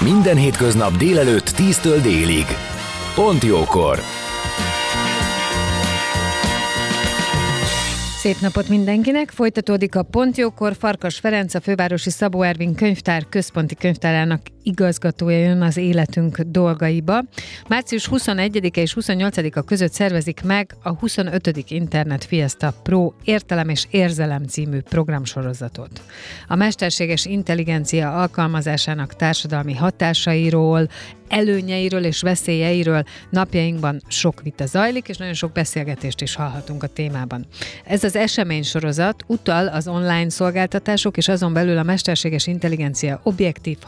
Minden hétköznap délelőtt 10-től délig. Pont jókor! Szép napot mindenkinek! Folytatódik a Pontjókor. Farkas Ferenc, a fővárosi Szabó Ervin könyvtár központi könyvtárának igazgatója jön az életünk dolgaiba. Március 21-e és 28-a között szervezik meg a 25. Internet Fiesta Pro Értelem és Érzelem című programsorozatot. A mesterséges intelligencia alkalmazásának társadalmi hatásairól, előnyeiről és veszélyeiről napjainkban sok vita zajlik, és nagyon sok beszélgetést is hallhatunk a témában. Ez az eseménysorozat utal az online szolgáltatások és azon belül a mesterséges intelligencia objektív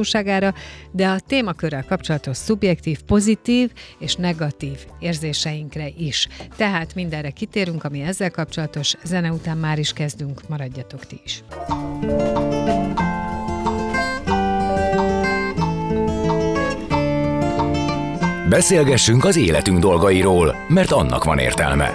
hasznosíthatóságára, de a témakörrel kapcsolatos szubjektív, pozitív és negatív érzéseinkre is. Tehát mindenre kitérünk, ami ezzel kapcsolatos. Zene után már is kezdünk, maradjatok ti is. Beszélgessünk az életünk dolgairól, mert annak van értelme.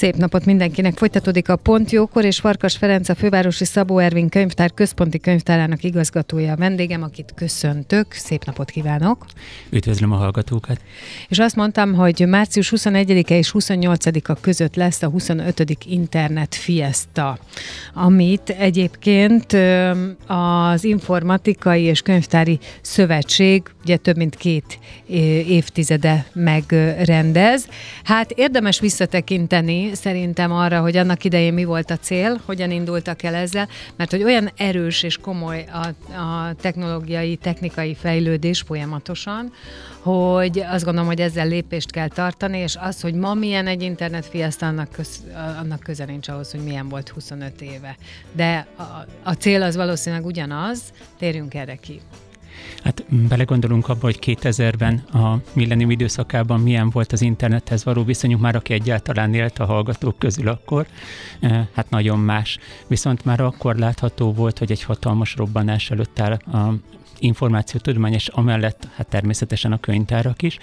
Szép napot mindenkinek! Folytatódik a Pont Jókor, és Farkas Ferenc, a fővárosi Szabó Ervin könyvtár központi könyvtárának igazgatója a vendégem, akit köszöntök. Szép napot kívánok! Üdvözlöm a hallgatókat! És azt mondtam, hogy március 21-e és 28-a között lesz a 25. Internet Fiesta, amit egyébként az Informatikai és Könyvtári Szövetség ugye több mint két évtizede megrendez. Hát érdemes visszatekinteni szerintem arra, hogy annak idején mi volt a cél, hogyan indultak el ezzel, mert hogy olyan erős és komoly a, a technológiai, technikai fejlődés folyamatosan, hogy azt gondolom, hogy ezzel lépést kell tartani, és az, hogy ma milyen egy internet fiesta, annak, köz, annak köze nincs ahhoz, hogy milyen volt 25 éve. De a, a cél az valószínűleg ugyanaz, térjünk erre ki. Hát belegondolunk abba, hogy 2000-ben a millennium időszakában milyen volt az internethez való viszonyunk, már aki egyáltalán élt a hallgatók közül akkor, eh, hát nagyon más. Viszont már akkor látható volt, hogy egy hatalmas robbanás előtt áll a információtudomány, és amellett hát természetesen a könyvtárak is.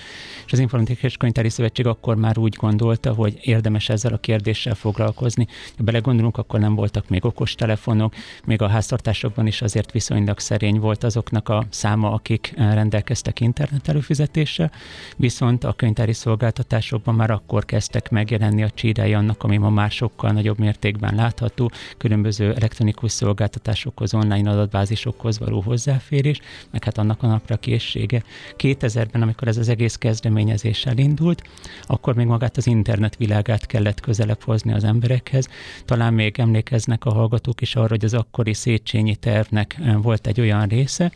És az Informatikai és Könyvtári Szövetség akkor már úgy gondolta, hogy érdemes ezzel a kérdéssel foglalkozni. Ha belegondolunk, akkor nem voltak még okostelefonok, még a háztartásokban is azért viszonylag szerény volt azoknak a száma, akik rendelkeztek internet előfizetéssel, viszont a könyvtári szolgáltatásokban már akkor kezdtek megjelenni a csírái annak, ami ma már sokkal nagyobb mértékben látható, különböző elektronikus szolgáltatásokhoz, online adatbázisokhoz való hozzáférés, meg hát annak a napra készsége. 2000-ben, amikor ez az egész kezdeményezés elindult, akkor még magát az internet világát kellett közelebb hozni az emberekhez. Talán még emlékeznek a hallgatók is arra, hogy az akkori Széchenyi tervnek volt egy olyan része,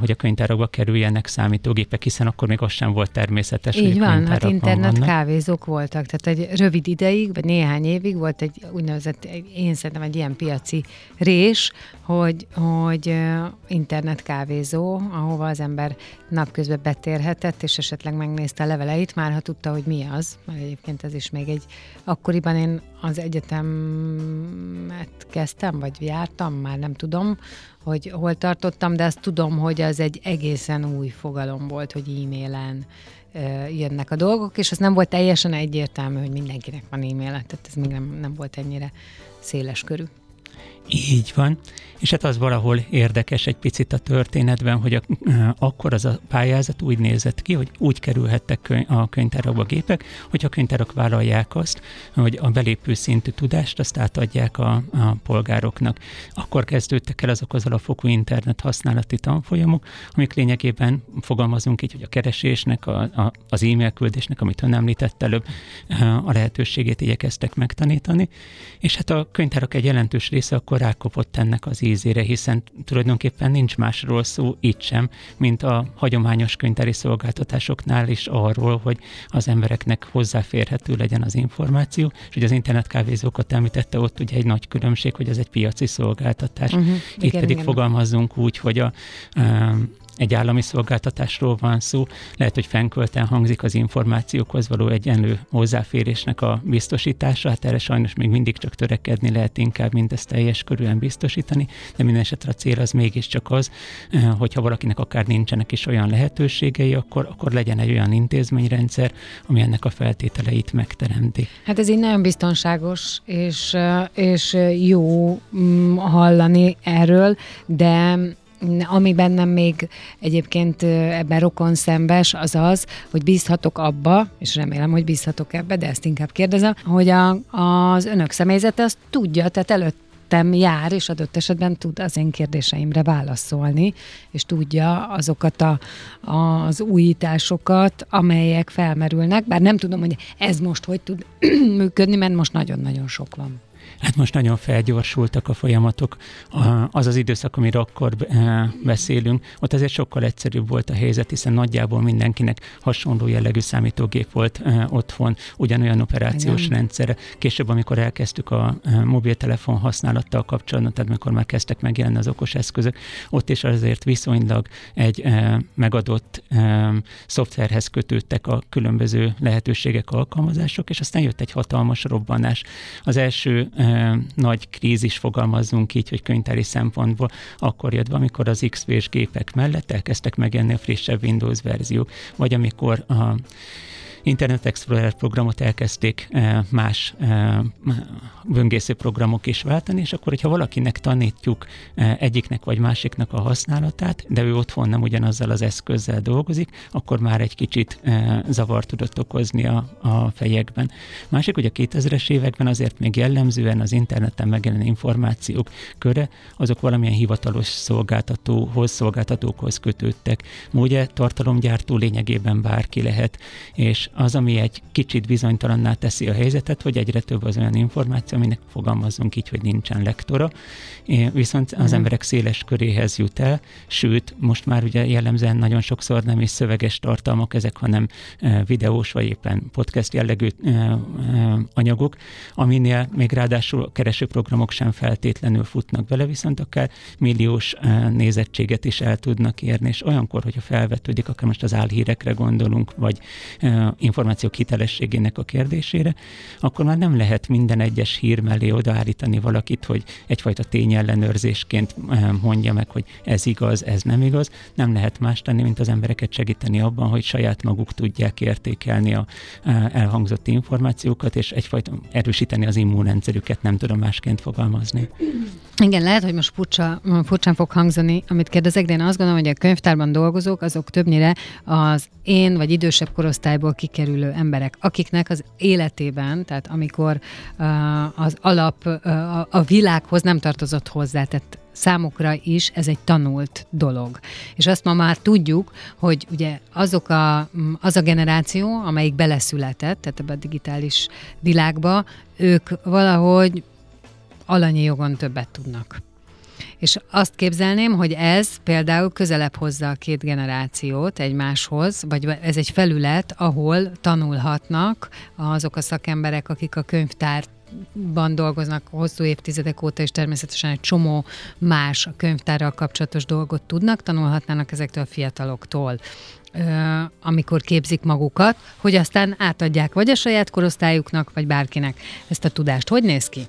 hogy a könyvtárokba kerüljenek számítógépek, hiszen akkor még az sem volt természetes. Így van, hát internet vannak. kávézók voltak, tehát egy rövid ideig, vagy néhány évig volt egy úgynevezett, én szerintem egy ilyen piaci rés, hogy, hogy internet kávé kávézó, ahova az ember napközben betérhetett, és esetleg megnézte a leveleit, már ha tudta, hogy mi az, mert egyébként ez is még egy, akkoriban én az egyetemet kezdtem, vagy jártam, már nem tudom, hogy hol tartottam, de azt tudom, hogy az egy egészen új fogalom volt, hogy e-mailen jönnek a dolgok, és az nem volt teljesen egyértelmű, hogy mindenkinek van e-mail, tehát ez még nem, nem volt ennyire széles körű. Így van. És hát az valahol érdekes egy picit a történetben, hogy a, akkor az a pályázat úgy nézett ki, hogy úgy kerülhettek a könyvtárakba gépek, hogy a könyvtárak vállalják azt, hogy a belépő szintű tudást azt átadják a, a polgároknak. Akkor kezdődtek el azok az alapfokú internet használati tanfolyamok, amik lényegében fogalmazunk így, hogy a keresésnek, a, a, az e-mail küldésnek, amit ön említett előbb, a lehetőségét igyekeztek megtanítani, és hát a könyvtárak egy jelentős része akkor rákopott ennek az ízére, hiszen tulajdonképpen nincs másról szó itt sem, mint a hagyományos könyvtári szolgáltatásoknál is arról, hogy az embereknek hozzáférhető legyen az információ, és hogy az internetkávézókat említette, ott ugye egy nagy különbség, hogy ez egy piaci szolgáltatás. Uh-huh, itt igen, pedig igen. fogalmazzunk úgy, hogy a, a egy állami szolgáltatásról van szó, lehet, hogy fenkölten hangzik az információkhoz való egyenlő hozzáférésnek a biztosítása, hát erre sajnos még mindig csak törekedni lehet inkább, mint ezt teljes körülön biztosítani, de minden esetre a cél az mégiscsak az, eh, hogyha valakinek akár nincsenek is olyan lehetőségei, akkor, akkor legyen egy olyan intézményrendszer, ami ennek a feltételeit megteremti. Hát ez így nagyon biztonságos, és, eh, és jó mm, hallani erről, de ami bennem még egyébként ebben rokon szembes, az az, hogy bízhatok abba, és remélem, hogy bízhatok ebbe, de ezt inkább kérdezem, hogy a, az önök személyzete azt tudja, tehát előtt jár, és adott esetben tud az én kérdéseimre válaszolni, és tudja azokat a, az újításokat, amelyek felmerülnek, bár nem tudom, hogy ez most hogy tud működni, mert most nagyon-nagyon sok van. Hát most nagyon felgyorsultak a folyamatok. Az az időszak, amiről akkor eh, beszélünk, ott azért sokkal egyszerűbb volt a helyzet, hiszen nagyjából mindenkinek hasonló jellegű számítógép volt eh, otthon, ugyanolyan operációs Igen. rendszere. Később, amikor elkezdtük a eh, mobiltelefon használattal kapcsolatban, tehát amikor már kezdtek megjelenni az okos eszközök, ott is azért viszonylag egy megadott szoftverhez kötődtek a különböző lehetőségek, alkalmazások, és aztán jött egy hatalmas robbanás. Az első nagy krízis fogalmazzunk így, hogy könyvtári szempontból, akkor jött, amikor az XP-s gépek mellett elkezdtek megjelenni a frissebb Windows verziók, vagy amikor a Internet Explorer programot elkezdték eh, más eh, böngésző programok is váltani, és akkor, hogyha valakinek tanítjuk eh, egyiknek vagy másiknak a használatát, de ő otthon nem ugyanazzal az eszközzel dolgozik, akkor már egy kicsit zavart tudott okozni a, a fejekben. Másik, hogy a 2000-es években azért még jellemzően az interneten megjelenő információk köre, azok valamilyen hivatalos szolgáltatóhoz, szolgáltatókhoz kötődtek. Ugye tartalomgyártó lényegében bárki lehet, és az, ami egy kicsit bizonytalanná teszi a helyzetet, hogy egyre több az olyan információ, aminek fogalmazunk így, hogy nincsen lektora, viszont az mm. emberek széles köréhez jut el, sőt, most már ugye jellemzően nagyon sokszor nem is szöveges tartalmak ezek, hanem e, videós vagy éppen podcast jellegű e, e, anyagok, aminél még ráadásul keresőprogramok sem feltétlenül futnak bele, viszont akár milliós nézettséget is el tudnak érni, és olyankor, hogyha felvetődik, akár most az álhírekre gondolunk, vagy információk hitelességének a kérdésére, akkor már nem lehet minden egyes hír mellé odaállítani valakit, hogy egyfajta tényellenőrzésként eh, mondja meg, hogy ez igaz, ez nem igaz. Nem lehet más tenni, mint az embereket segíteni abban, hogy saját maguk tudják értékelni a eh, elhangzott információkat, és egyfajta erősíteni az immunrendszerüket, nem tudom másként fogalmazni. Igen, lehet, hogy most furcsa, furcsán fog hangzani, amit kérdezek, de én azt gondolom, hogy a könyvtárban dolgozók, azok többnyire az én vagy idősebb korosztályból kikerülő emberek, akiknek az életében, tehát amikor uh, az alap uh, a világhoz nem tartozott hozzá, tehát számukra is ez egy tanult dolog. És azt ma már tudjuk, hogy ugye azok a, az a generáció, amelyik beleszületett, tehát ebbe a digitális világba, ők valahogy alanyi jogon többet tudnak. És azt képzelném, hogy ez például közelebb hozza a két generációt egymáshoz, vagy ez egy felület, ahol tanulhatnak azok a szakemberek, akik a könyvtár ban dolgoznak hosszú évtizedek óta, és természetesen egy csomó más a könyvtárral kapcsolatos dolgot tudnak, tanulhatnának ezektől a fiataloktól amikor képzik magukat, hogy aztán átadják vagy a saját korosztályuknak, vagy bárkinek ezt a tudást. Hogy néz ki?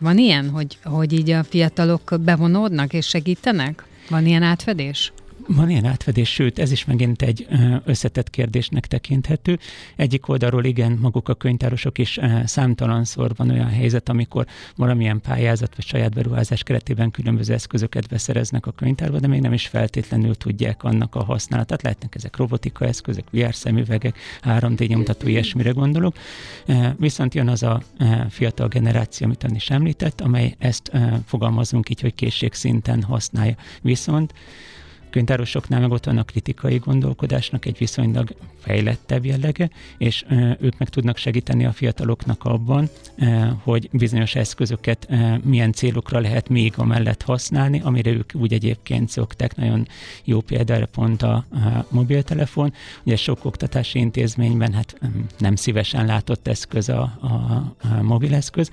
Van ilyen, hogy, hogy így a fiatalok bevonódnak és segítenek? Van ilyen átfedés? Van ilyen átfedés, sőt, ez is megint egy összetett kérdésnek tekinthető. Egyik oldalról igen, maguk a könyvtárosok is számtalanszor van olyan helyzet, amikor valamilyen pályázat vagy saját beruházás keretében különböző eszközöket beszereznek a könyvtárba, de még nem is feltétlenül tudják annak a használatát. Lehetnek ezek robotika eszközök, VR szemüvegek, 3D nyomtató, ilyesmire gondolok. Viszont jön az a fiatal generáció, amit ön is említett, amely ezt fogalmazunk így, hogy készségszinten használja. Viszont könyvtárosoknál meg ott van a kritikai gondolkodásnak egy viszonylag fejlettebb jellege, és ők meg tudnak segíteni a fiataloknak abban, hogy bizonyos eszközöket milyen célokra lehet még amellett használni, amire ők úgy egyébként szokták. Nagyon jó példára pont a, mobiltelefon. Ugye sok oktatási intézményben hát nem szívesen látott eszköz a, a, a mobileszköz.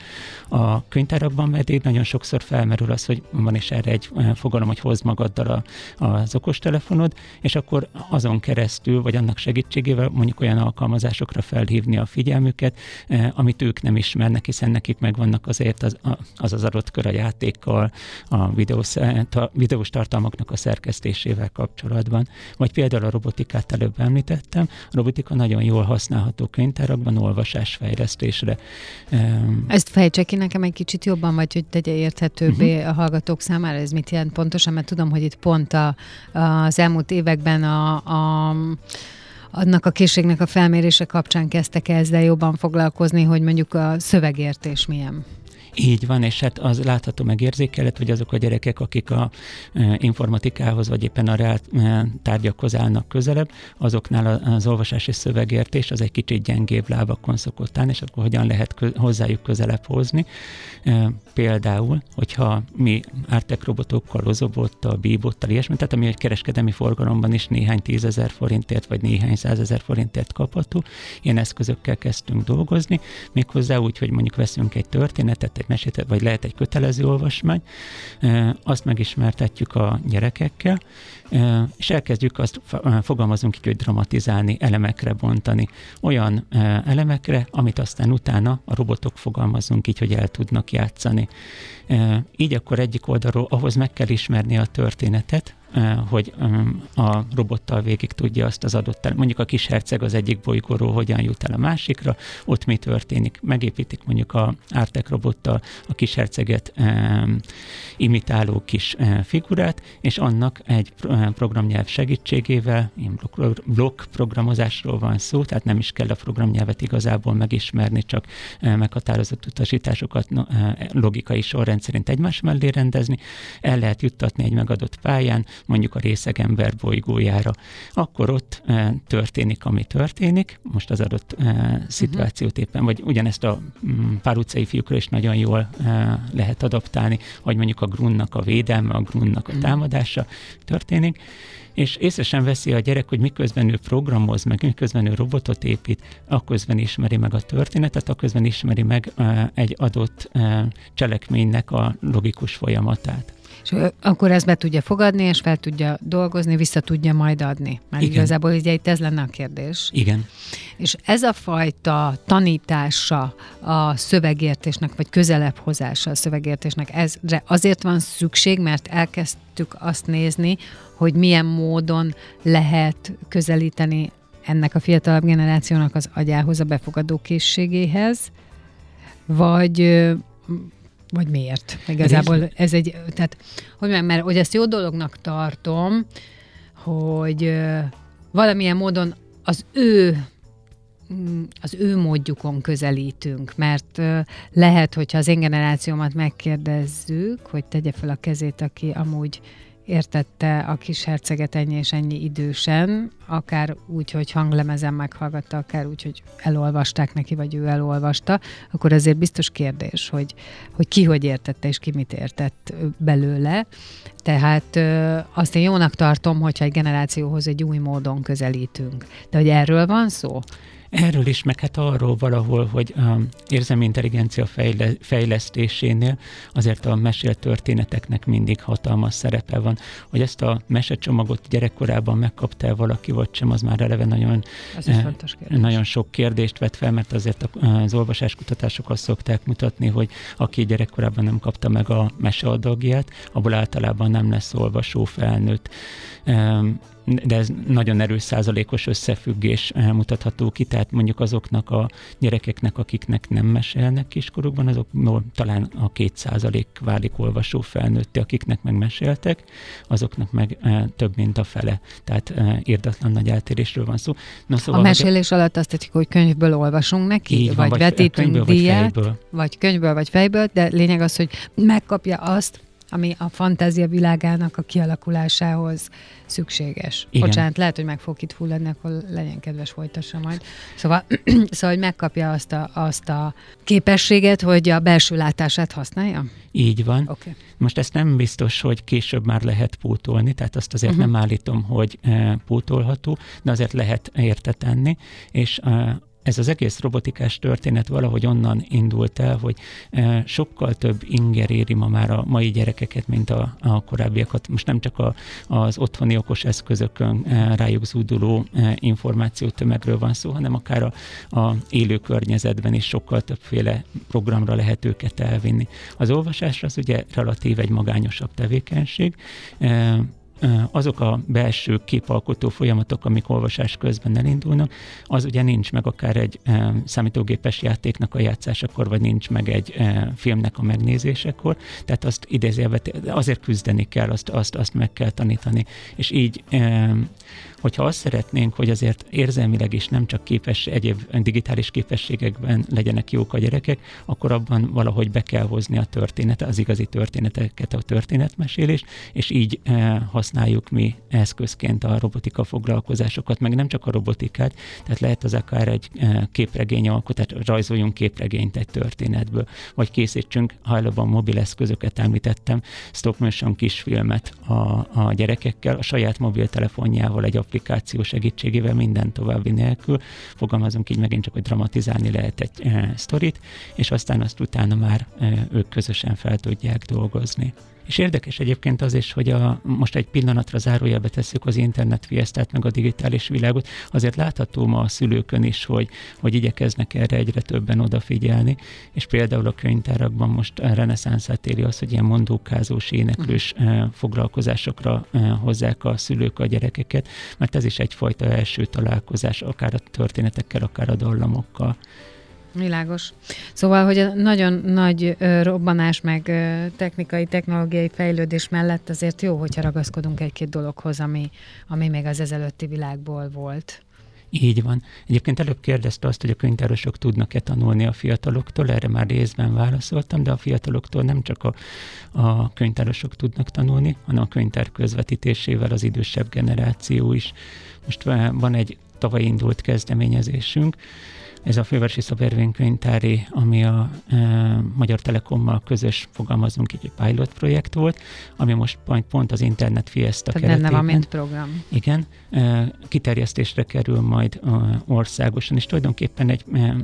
A könyvtárakban pedig nagyon sokszor felmerül az, hogy van is erre egy fogalom, hogy hozd magaddal a, az okostelefonod, és akkor azon keresztül, vagy annak segítségével mondjuk olyan alkalmazásokra felhívni a figyelmüket, eh, amit ők nem ismernek, hiszen nekik megvannak azért az az, az adott kör a játékkal, a videós, videós tartalmaknak a szerkesztésével kapcsolatban. Vagy például a robotikát előbb említettem. A robotika nagyon jól használható könyvtárakban olvasásfejlesztésre. Ezt fejtse ki nekem egy kicsit jobban, vagy hogy tegye érthetőbbé uh-huh. a hallgatók számára, ez mit jelent pontosan, mert tudom, hogy itt pont a, az elmúlt években a, a annak a készségnek a felmérése kapcsán kezdtek ezzel jobban foglalkozni, hogy mondjuk a szövegértés milyen. Így van, és hát az látható megérzékelet, hogy azok a gyerekek, akik a e, informatikához, vagy éppen a reál e, tárgyakhoz állnak közelebb, azoknál az olvasási szövegértés az egy kicsit gyengébb lábakon szokott állni, és akkor hogyan lehet hozzájuk közelebb hozni. E, például, hogyha mi Artek robotokkal, rozobottal, bíbottal, ilyesmi, tehát ami egy kereskedelmi forgalomban is néhány tízezer forintért, vagy néhány százezer forintért kapható, ilyen eszközökkel kezdtünk dolgozni, méghozzá úgy, hogy mondjuk veszünk egy történetet, egy mesét, vagy lehet egy kötelező olvasmány, azt megismertetjük a gyerekekkel, és elkezdjük azt, fogalmazunk így, hogy dramatizálni, elemekre bontani. Olyan elemekre, amit aztán utána a robotok fogalmazunk így, hogy el tudnak játszani. Így akkor egyik oldalról ahhoz meg kell ismerni a történetet, hogy a robottal végig tudja azt az adott, mondjuk a kis herceg az egyik bolygóról hogyan jut el a másikra, ott mi történik. Megépítik mondjuk a Artek robottal a kis herceget imitáló kis figurát, és annak egy programnyelv segítségével, blokk programozásról van szó, tehát nem is kell a programnyelvet igazából megismerni, csak meghatározott utasításokat logikai sorrend szerint egymás mellé rendezni, el lehet juttatni egy megadott pályán, mondjuk a részegember bolygójára. Akkor ott e, történik, ami történik, most az adott szituációt éppen, vagy ugyanezt a mm, pár utcai fiúkra is nagyon jól lehet adaptálni, vagy mondjuk a grunnak a védelme, a grunnak a mhm. támadása történik, és észre sem veszi a gyerek, hogy miközben ő programoz, meg miközben ő robotot épít, akközben ismeri meg a történetet, akközben ismeri meg egy adott cselekménynek a logikus folyamatát. És akkor ezt be tudja fogadni, és fel tudja dolgozni, vissza tudja majd adni. Mert Igen. igazából ugye itt ez lenne a kérdés. Igen. És ez a fajta tanítása a szövegértésnek, vagy közelebb hozása a szövegértésnek, ezre azért van szükség, mert elkezdtük azt nézni, hogy milyen módon lehet közelíteni ennek a fiatalabb generációnak az agyához, a befogadó készségéhez, vagy vagy miért? Igazából ez egy, tehát, hogy mondjam, mert hogy ezt jó dolognak tartom, hogy valamilyen módon az ő mm, az ő módjukon közelítünk, mert lehet, hogyha az én generációmat megkérdezzük, hogy tegye fel a kezét, aki amúgy értette a kis herceget ennyi és ennyi idősen, akár úgy, hogy hanglemezen meghallgatta, akár úgy, hogy elolvasták neki, vagy ő elolvasta, akkor azért biztos kérdés, hogy, hogy ki hogy értette, és ki mit értett belőle. Tehát ö, azt én jónak tartom, hogyha egy generációhoz egy új módon közelítünk. De hogy erről van szó? Erről is, meg hát arról valahol, hogy a érzelmi intelligencia fejle, fejlesztésénél azért a mesélt történeteknek mindig hatalmas szerepe van. Hogy ezt a mesecsomagot gyerekkorában megkapta valaki, vagy sem, az már eleve nagyon, eh, nagyon sok kérdést vet fel, mert azért az olvasáskutatások azt szokták mutatni, hogy aki gyerekkorában nem kapta meg a meseadagját, abból általában nem lesz olvasó felnőtt de ez nagyon erős százalékos összefüggés mutatható ki, tehát mondjuk azoknak a gyerekeknek, akiknek nem mesélnek kiskorukban, azokból talán a két százalék válik olvasó felnőtti, akiknek meg meséltek, azoknak meg több, mint a fele. Tehát írdatlan nagy eltérésről van szó. No, szóval, a mesélés hogy... alatt azt tették, hogy könyvből olvasunk neki, vagy, vagy vetítünk díját, vagy, vagy könyvből, vagy fejből, de lényeg az, hogy megkapja azt, ami a fantázia világának a kialakulásához szükséges. Igen. Bocsánat, lehet, hogy meg fog itt fulladni, akkor legyen kedves, folytassa majd. Szóval, szóval hogy megkapja azt a, azt a képességet, hogy a belső látását használja? Így van. Okay. Most ezt nem biztos, hogy később már lehet pótolni, tehát azt azért uh-huh. nem állítom, hogy e, pótolható, de azért lehet érte tenni, és e, ez az egész robotikás történet valahogy onnan indult el, hogy e, sokkal több inger éri ma már a mai gyerekeket, mint a, a korábbiakat. Most nem csak a, az otthoni okos eszközökön e, rájuk zúduló e, információtömegről van szó, hanem akár a, a élő környezetben is sokkal többféle programra lehet őket elvinni. Az olvasás az ugye relatív egy magányosabb tevékenység, azok a belső képalkotó folyamatok, amik olvasás közben elindulnak, az ugye nincs meg akár egy számítógépes játéknak a játszásakor, vagy nincs meg egy filmnek a megnézésekor, tehát azt idézélve azért küzdeni kell, azt, azt, azt meg kell tanítani, és így hogyha azt szeretnénk, hogy azért érzelmileg is nem csak képes, egyéb digitális képességekben legyenek jók a gyerekek, akkor abban valahogy be kell hozni a történet, az igazi történeteket, a történetmesélést, és így eh, használjuk mi eszközként a robotika foglalkozásokat, meg nem csak a robotikát, tehát lehet az akár egy eh, képregény alkotás, rajzoljunk képregényt egy történetből, vagy készítsünk, ha előbb a mobil eszközöket említettem, stop motion kisfilmet a, a gyerekekkel, a saját mobiltelefonjával egy applikáció segítségével minden további nélkül, fogalmazunk így megint csak, hogy dramatizálni lehet egy e, sztorit, és aztán azt utána már e, ők közösen fel tudják dolgozni. És érdekes egyébként az is, hogy a, most egy pillanatra zárójelbe tesszük az internet fiesztát, meg a digitális világot, azért látható ma a szülőkön is, hogy, hogy igyekeznek erre egyre többen odafigyelni, és például a könyvtárakban most reneszánszát éli az, hogy ilyen mondókázós, éneklős uh-huh. foglalkozásokra eh, hozzák a szülők a gyerekeket, mert ez is egyfajta első találkozás, akár a történetekkel, akár a dallamokkal. Világos. Szóval, hogy a nagyon nagy ö, robbanás, meg ö, technikai, technológiai fejlődés mellett azért jó, hogyha ragaszkodunk egy-két dologhoz, ami, ami még az ezelőtti világból volt. Így van. Egyébként előbb kérdezte azt, hogy a könyvtárosok tudnak-e tanulni a fiataloktól, erre már részben válaszoltam, de a fiataloktól nem csak a, a könyvtárosok tudnak tanulni, hanem a könyvtár közvetítésével az idősebb generáció is. Most van egy tavaly indult kezdeményezésünk, ez a Fővárosi Szabérvénykönyvtári, ami a e, Magyar Telekommal közös, fogalmazunk így, egy pilot projekt volt, ami most pont, pont az Internet Fiesta Tehát keretében. benne van, mint program. Igen, e, kiterjesztésre kerül majd e, országosan, és tulajdonképpen egy e,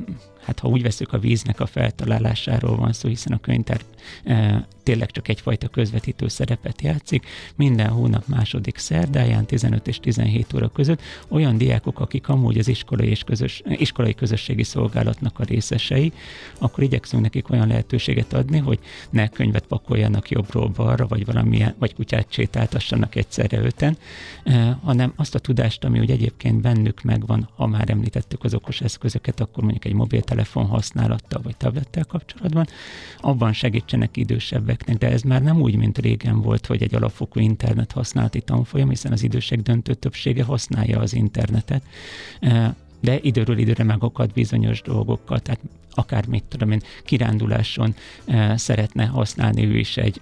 hát ha úgy veszük, a víznek a feltalálásáról van szó, hiszen a könyvtár e, tényleg csak egyfajta közvetítő szerepet játszik. Minden hónap második szerdáján 15 és 17 óra között olyan diákok, akik amúgy az iskolai és közös, iskolai közösségi szolgálatnak a részesei, akkor igyekszünk nekik olyan lehetőséget adni, hogy ne könyvet pakoljanak jobbról balra, vagy valamilyen, vagy kutyát sétáltassanak egyszerre öten, e, hanem azt a tudást, ami úgy egyébként bennük megvan, ha már említettük az okos eszközöket, akkor mondjuk egy mobil mobiltelefon használattal vagy tablettel kapcsolatban, abban segítsenek idősebbeknek, de ez már nem úgy, mint régen volt, hogy egy alapfokú internet használati tanfolyam, hiszen az idősek döntő többsége használja az internetet de időről időre megakad bizonyos dolgokkal. Tehát akár mit tudom én, kiránduláson szeretne használni ő is egy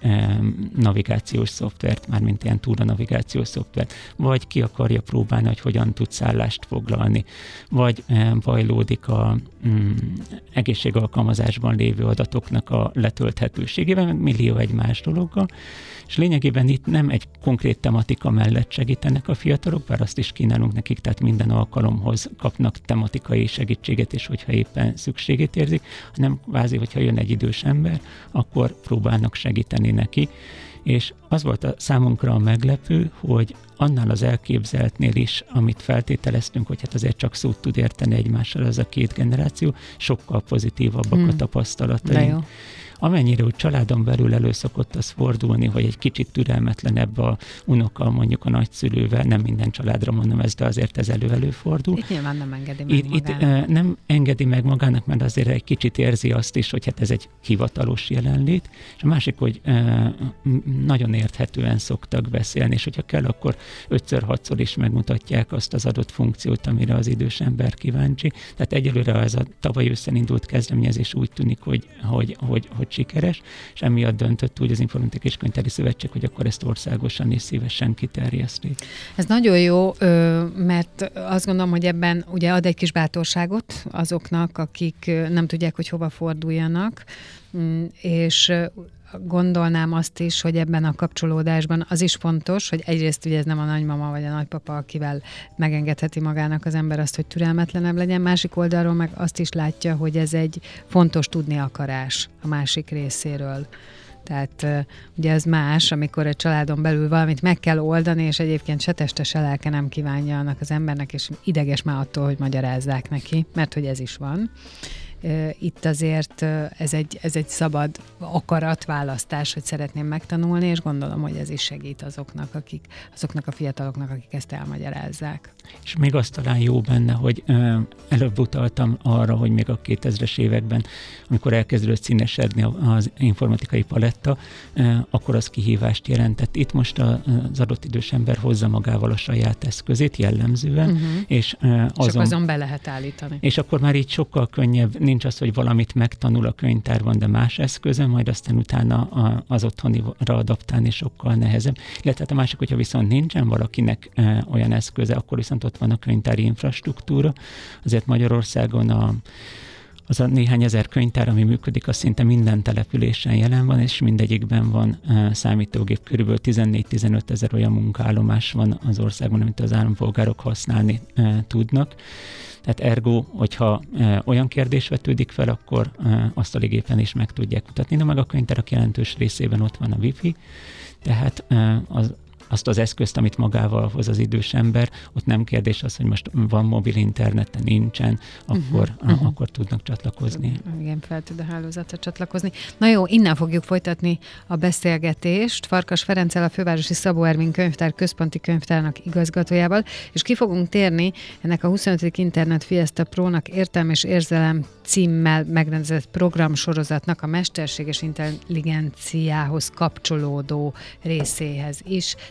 navigációs szoftvert, mármint ilyen túra-navigációs szoftvert, vagy ki akarja próbálni, hogy hogyan tud szállást foglalni, vagy bajlódik a mm, egészségalkalmazásban lévő adatoknak a letölthetőségével, meg millió egy más dologgal, és lényegében itt nem egy konkrét tematika mellett segítenek a fiatalok, bár azt is kínálunk nekik, tehát minden alkalomhoz kapnak tematikai segítséget, és hogyha éppen szükségét érzik, hanem kvázi, hogyha jön egy idős ember, akkor próbálnak segíteni neki. És az volt a számunkra a meglepő, hogy annál az elképzeltnél is, amit feltételeztünk, hogy hát azért csak szót tud érteni egymással az a két generáció, sokkal pozitívabbak hmm. a tapasztalataink amennyire úgy családon belül elő szokott az fordulni, hogy egy kicsit türelmetlenebb a unoka mondjuk a nagyszülővel, nem minden családra mondom ezt, de azért ez elő-előfordul. Itt nyilván nem engedi meg itt, magának. Itt nem engedi meg magának, mert azért egy kicsit érzi azt is, hogy hát ez egy hivatalos jelenlét, és a másik, hogy nagyon érthetően szoktak beszélni, és hogyha kell, akkor ötször-hatszor is megmutatják azt az adott funkciót, amire az idős ember kíváncsi. Tehát egyelőre ez a tavaly ősszel indult kezdeményezés úgy tűnik, hogy, hogy, hogy, hogy volt sikeres, és emiatt döntött úgy az Informatikai és Könyvtári Szövetség, hogy akkor ezt országosan is szívesen kiterjeszti. Ez nagyon jó, mert azt gondolom, hogy ebben ugye ad egy kis bátorságot azoknak, akik nem tudják, hogy hova forduljanak, mm, és gondolnám azt is, hogy ebben a kapcsolódásban az is fontos, hogy egyrészt ugye ez nem a nagymama vagy a nagypapa, akivel megengedheti magának az ember azt, hogy türelmetlenebb legyen, másik oldalról meg azt is látja, hogy ez egy fontos tudni akarás a másik részéről. Tehát ugye ez más, amikor egy családon belül valamit meg kell oldani, és egyébként se teste, se lelke nem kívánja annak az embernek, és ideges már attól, hogy magyarázzák neki, mert hogy ez is van itt azért ez egy, ez egy szabad akaratválasztás, hogy szeretném megtanulni, és gondolom, hogy ez is segít azoknak, akik, azoknak a fiataloknak, akik ezt elmagyarázzák. És még azt talán jó benne, hogy előbb utaltam arra, hogy még a 2000-es években, amikor elkezdődött színesedni az informatikai paletta, akkor az kihívást jelentett. Itt most az adott idős ember hozza magával a saját eszközét jellemzően, uh-huh. és azon, azon be lehet állítani. És akkor már így sokkal könnyebb, nincs az, hogy valamit megtanul a könyvtárban, de más eszköze, majd aztán utána az otthonira adaptálni sokkal nehezebb. Illetve hát a másik, hogyha viszont nincsen valakinek olyan eszköze, akkor viszont ott van a könyvtári infrastruktúra. Azért Magyarországon a az a néhány ezer könyvtár, ami működik, az szinte minden településen jelen van, és mindegyikben van számítógép. Körülbelül 14-15 ezer olyan munkállomás van az országban, amit az állampolgárok használni tudnak. Tehát ergo, hogyha olyan kérdés vetődik fel, akkor azt a gépen is meg tudják mutatni. De meg a könyvtárak jelentős részében ott van a wifi, tehát az, azt az eszközt, amit magával hoz az idős ember, ott nem kérdés az, hogy most van mobil internet, nincsen, akkor, uh-huh, uh-huh. akkor tudnak csatlakozni. Igen, fel tud a hálózatra csatlakozni. Na jó, innen fogjuk folytatni a beszélgetést. Farkas Ferenccel, a Fővárosi Szabó Ervin könyvtár központi könyvtárnak igazgatójával, és ki fogunk térni ennek a 25. Internet Fiesta Pro-nak értelme és érzelem címmel megrendezett programsorozatnak a mesterséges intelligenciához kapcsolódó részéhez is.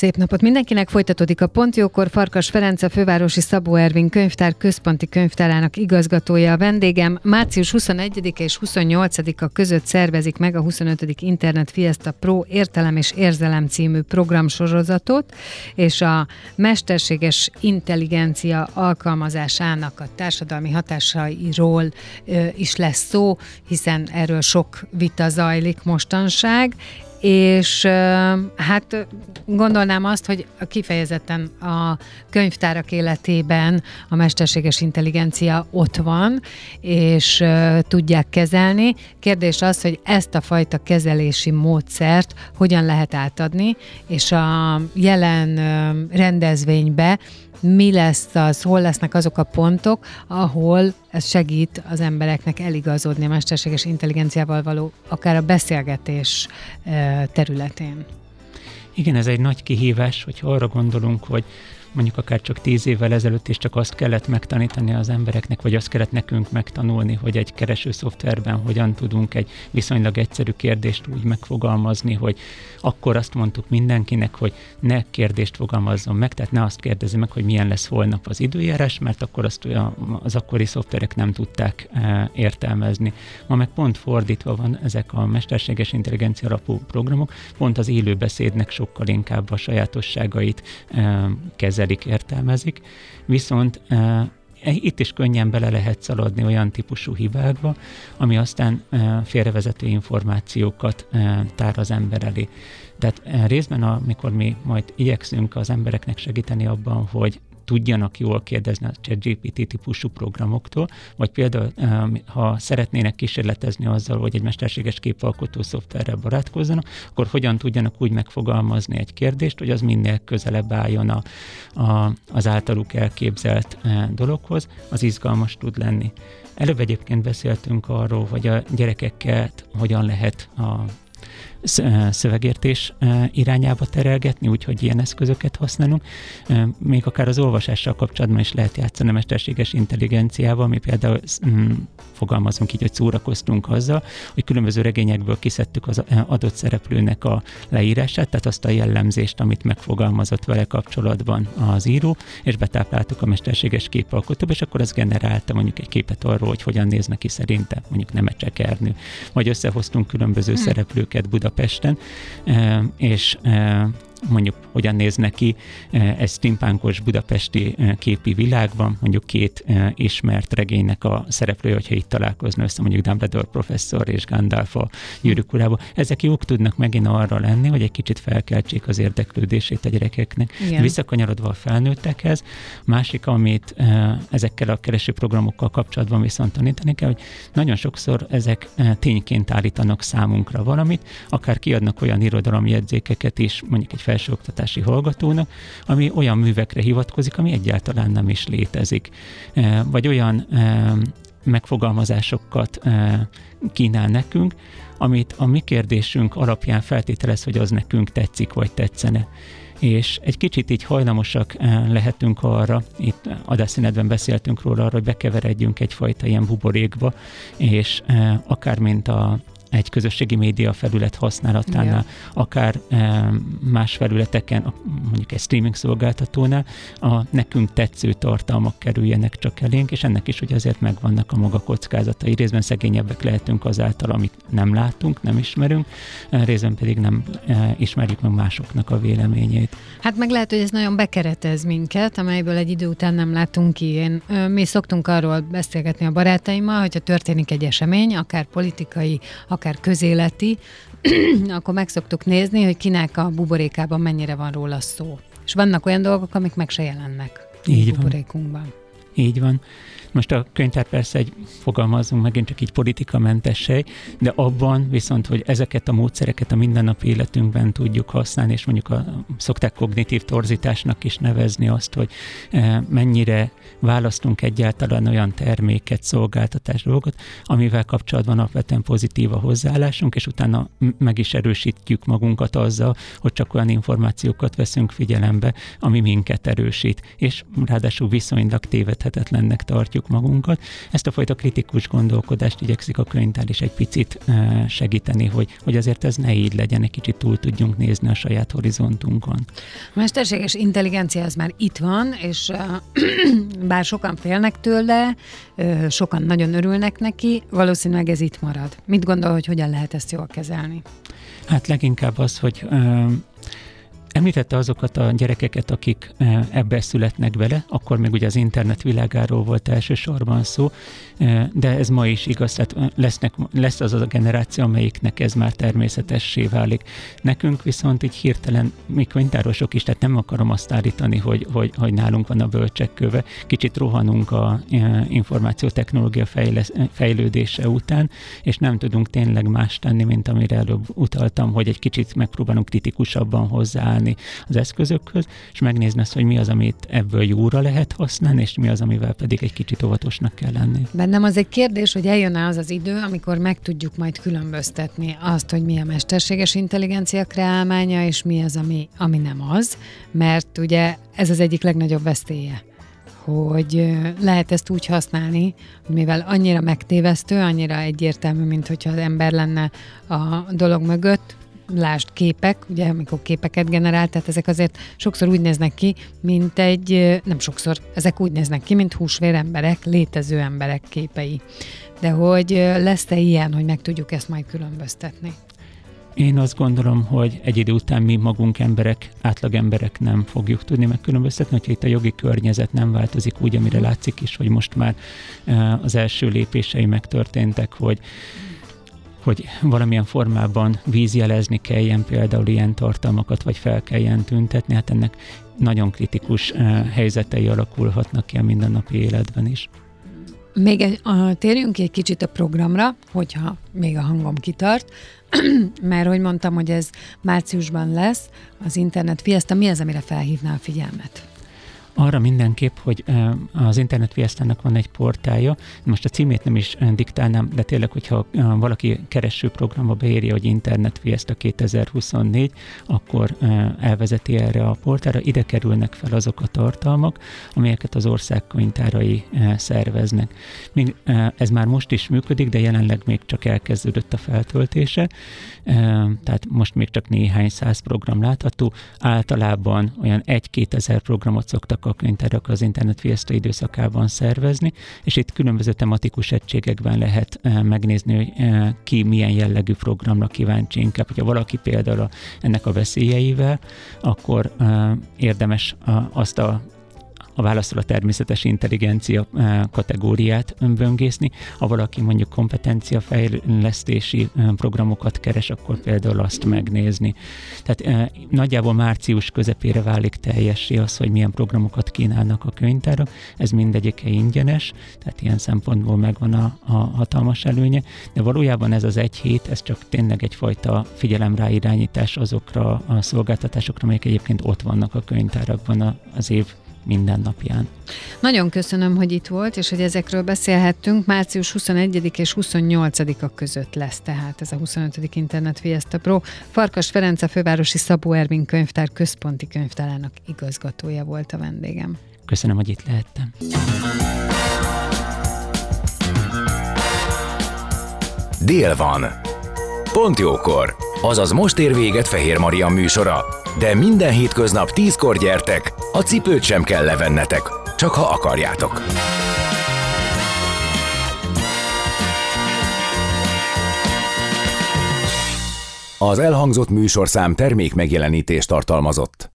Szép napot mindenkinek! Folytatódik a Pontjókor. Farkas Ferenc, a fővárosi Szabó Ervin könyvtár központi könyvtárának igazgatója a vendégem. Március 21 és 28-a között szervezik meg a 25. Internet Fiesta Pro értelem és érzelem című programsorozatot, és a mesterséges intelligencia alkalmazásának a társadalmi hatásairól is lesz szó, hiszen erről sok vita zajlik mostanság, és hát gondolnám azt, hogy kifejezetten a könyvtárak életében a mesterséges intelligencia ott van, és tudják kezelni. Kérdés az, hogy ezt a fajta kezelési módszert hogyan lehet átadni, és a jelen rendezvénybe mi lesz az, hol lesznek azok a pontok, ahol ez segít az embereknek eligazodni a mesterséges intelligenciával való, akár a beszélgetés területén. Igen, ez egy nagy kihívás, hogyha arra gondolunk, hogy mondjuk akár csak tíz évvel ezelőtt is csak azt kellett megtanítani az embereknek, vagy azt kellett nekünk megtanulni, hogy egy kereső szoftverben hogyan tudunk egy viszonylag egyszerű kérdést úgy megfogalmazni, hogy akkor azt mondtuk mindenkinek, hogy ne kérdést fogalmazzon meg, tehát ne azt kérdezi meg, hogy milyen lesz holnap az időjárás, mert akkor azt az akkori szoftverek nem tudták e, értelmezni. Ma meg pont fordítva van ezek a mesterséges intelligencia alapú programok, pont az élő beszédnek sokkal inkább a sajátosságait e, kezelik, értelmezik, viszont e, itt is könnyen bele lehet szaladni olyan típusú hibákba, ami aztán félrevezető információkat tár az ember elé. Tehát részben, amikor mi majd igyekszünk az embereknek segíteni abban, hogy tudjanak jól kérdezni a ChatGPT típusú programoktól, vagy például ha szeretnének kísérletezni azzal, hogy egy mesterséges képalkotó szoftverrel barátkozzanak, akkor hogyan tudjanak úgy megfogalmazni egy kérdést, hogy az minél közelebb álljon a, a, az általuk elképzelt e, dologhoz, az izgalmas tud lenni. Előbb egyébként beszéltünk arról, hogy a gyerekekkel hogyan lehet a szövegértés irányába terelgetni, úgyhogy ilyen eszközöket használunk. Még akár az olvasással kapcsolatban is lehet játszani a mesterséges intelligenciával, mi például mm, fogalmazunk így, hogy szórakoztunk azzal, hogy különböző regényekből kiszedtük az adott szereplőnek a leírását, tehát azt a jellemzést, amit megfogalmazott vele kapcsolatban az író, és betápláltuk a mesterséges képalkotóba, és akkor az generálta mondjuk egy képet arról, hogy hogyan néz neki szerinte, mondjuk nem Ernő. Vagy összehoztunk különböző hmm. szereplőket Budapesten, és mondjuk hogyan néz neki egy steampunkos budapesti képi világban, mondjuk két ismert regénynek a szereplője, hogyha itt találkozna össze, mondjuk Dumbledore professzor és Gandalf a gyűrűk urába. Ezek jók tudnak megint arra lenni, hogy egy kicsit felkeltsék az érdeklődését a gyerekeknek. Igen. Visszakanyarodva a felnőttekhez, másik, amit ezekkel a keresőprogramokkal kapcsolatban viszont tanítani kell, hogy nagyon sokszor ezek tényként állítanak számunkra valamit, akár kiadnak olyan irodalomjegyzékeket is, mondjuk egy felsőoktatási hallgatónak, ami olyan művekre hivatkozik, ami egyáltalán nem is létezik. E, vagy olyan e, megfogalmazásokat e, kínál nekünk, amit a mi kérdésünk alapján feltételez, hogy az nekünk tetszik, vagy tetszene és egy kicsit így hajlamosak lehetünk arra, itt adásszínedben beszéltünk róla arra, hogy bekeveredjünk egyfajta ilyen buborékba, és akár mint a egy közösségi média felület használatánál, Igen. akár e, más felületeken, mondjuk egy streaming szolgáltatónál, a nekünk tetsző tartalmak kerüljenek csak elénk, és ennek is ugye azért megvannak a maga kockázatai. Részben szegényebbek lehetünk azáltal, amit nem látunk, nem ismerünk, e, részben pedig nem e, ismerjük meg másoknak a véleményét. Hát meg lehet, hogy ez nagyon bekeretez minket, amelyből egy idő után nem látunk ki. Én, mi szoktunk arról beszélgetni a barátaimmal, hogyha történik egy esemény, akár politikai, akár közéleti, akkor meg szoktuk nézni, hogy kinek a buborékában mennyire van róla szó. És vannak olyan dolgok, amik meg se jelennek Így a buborékunkban. Van. Így van. Most a könyvtár persze egy, fogalmazunk megint csak így politikamentes hely, de abban viszont, hogy ezeket a módszereket a mindennapi életünkben tudjuk használni, és mondjuk a, szokták kognitív torzításnak is nevezni azt, hogy e, mennyire választunk egyáltalán olyan terméket, szolgáltatás dolgot, amivel kapcsolatban alapvetően pozitív a hozzáállásunk, és utána meg is erősítjük magunkat azzal, hogy csak olyan információkat veszünk figyelembe, ami minket erősít, és ráadásul viszonylag tévedhetetlennek tartjuk tartjuk magunkat. Ezt a fajta kritikus gondolkodást igyekszik a könyvtár is egy picit segíteni, hogy, hogy azért ez ne így legyen, egy kicsit túl tudjunk nézni a saját horizontunkon. A mesterséges intelligencia az már itt van, és bár sokan félnek tőle, sokan nagyon örülnek neki, valószínűleg ez itt marad. Mit gondol, hogy hogyan lehet ezt jól kezelni? Hát leginkább az, hogy Említette azokat a gyerekeket, akik ebbe születnek bele, akkor még ugye az internet világáról volt elsősorban szó, de ez ma is igaz, tehát lesznek, lesz az a generáció, amelyiknek ez már természetessé válik. Nekünk viszont így hirtelen, mi könyvtárosok is, tehát nem akarom azt állítani, hogy, hogy, hogy nálunk van a bölcsek köve, kicsit rohanunk a információtechnológia fejlődése után, és nem tudunk tényleg más tenni, mint amire előbb utaltam, hogy egy kicsit megpróbálunk kritikusabban hozzáállni az eszközökhöz, és megnézni azt, hogy mi az, amit ebből jóra lehet használni, és mi az, amivel pedig egy kicsit óvatosnak kell lenni. Bennem az egy kérdés, hogy eljön-e az az idő, amikor meg tudjuk majd különböztetni azt, hogy mi a mesterséges intelligencia kreálmánya, és mi az, ami, ami nem az, mert ugye ez az egyik legnagyobb veszélye hogy lehet ezt úgy használni, mivel annyira megtévesztő, annyira egyértelmű, mint hogyha az ember lenne a dolog mögött, lásd képek, ugye amikor képeket generál, tehát ezek azért sokszor úgy néznek ki, mint egy, nem sokszor, ezek úgy néznek ki, mint húsvér emberek, létező emberek képei. De hogy lesz-e ilyen, hogy meg tudjuk ezt majd különböztetni? Én azt gondolom, hogy egy idő után mi magunk emberek, átlag emberek nem fogjuk tudni megkülönböztetni, hogyha itt a jogi környezet nem változik úgy, amire látszik is, hogy most már az első lépései megtörténtek, hogy hogy valamilyen formában vízjelezni kelljen például ilyen tartalmakat, vagy fel kelljen tüntetni, hát ennek nagyon kritikus helyzetei alakulhatnak ki a mindennapi életben is. Még egy, a, térjünk egy kicsit a programra, hogyha még a hangom kitart, mert hogy mondtam, hogy ez márciusban lesz, az internet fiesta, mi az, amire felhívná a figyelmet? Arra mindenképp, hogy az Internet Fiesta-nak van egy portálja, most a címét nem is diktálnám, de tényleg, hogyha valaki kereső programba beírja, hogy Internet Fiesta 2024, akkor elvezeti erre a portára, ide kerülnek fel azok a tartalmak, amelyeket az ország könyvtárai szerveznek. Még ez már most is működik, de jelenleg még csak elkezdődött a feltöltése, tehát most még csak néhány száz program látható, általában olyan egy-két ezer programot szoktak a könyvtárak az Internet Fiesta időszakában szervezni, és itt különböző tematikus egységekben lehet megnézni, hogy ki milyen jellegű programra kíváncsi inkább. Hogyha valaki például ennek a veszélyeivel, akkor érdemes azt a a válaszol a természetes intelligencia eh, kategóriát böngészni. Ha valaki mondjuk kompetenciafejlesztési eh, programokat keres, akkor például azt megnézni. Tehát eh, nagyjából március közepére válik teljessé az, hogy milyen programokat kínálnak a könyvtárak. Ez mindegyike ingyenes, tehát ilyen szempontból megvan a, a hatalmas előnye, de valójában ez az egy hét, ez csak tényleg egyfajta figyelemráirányítás azokra a szolgáltatásokra, amelyek egyébként ott vannak a könyvtárakban az év minden napján. Nagyon köszönöm, hogy itt volt, és hogy ezekről beszélhettünk. Március 21 és 28-a között lesz tehát ez a 25. Internet Fiesta Pro. Farkas Ferenc a fővárosi Szabó Ervin könyvtár központi könyvtárának igazgatója volt a vendégem. Köszönöm, hogy itt lehettem. Dél van. Pont jókor. Azaz most ér véget Fehér Maria műsora. De minden hétköznap tízkor gyertek, a cipőt sem kell levennetek, csak ha akarjátok. Az elhangzott műsorszám termék megjelenítést tartalmazott.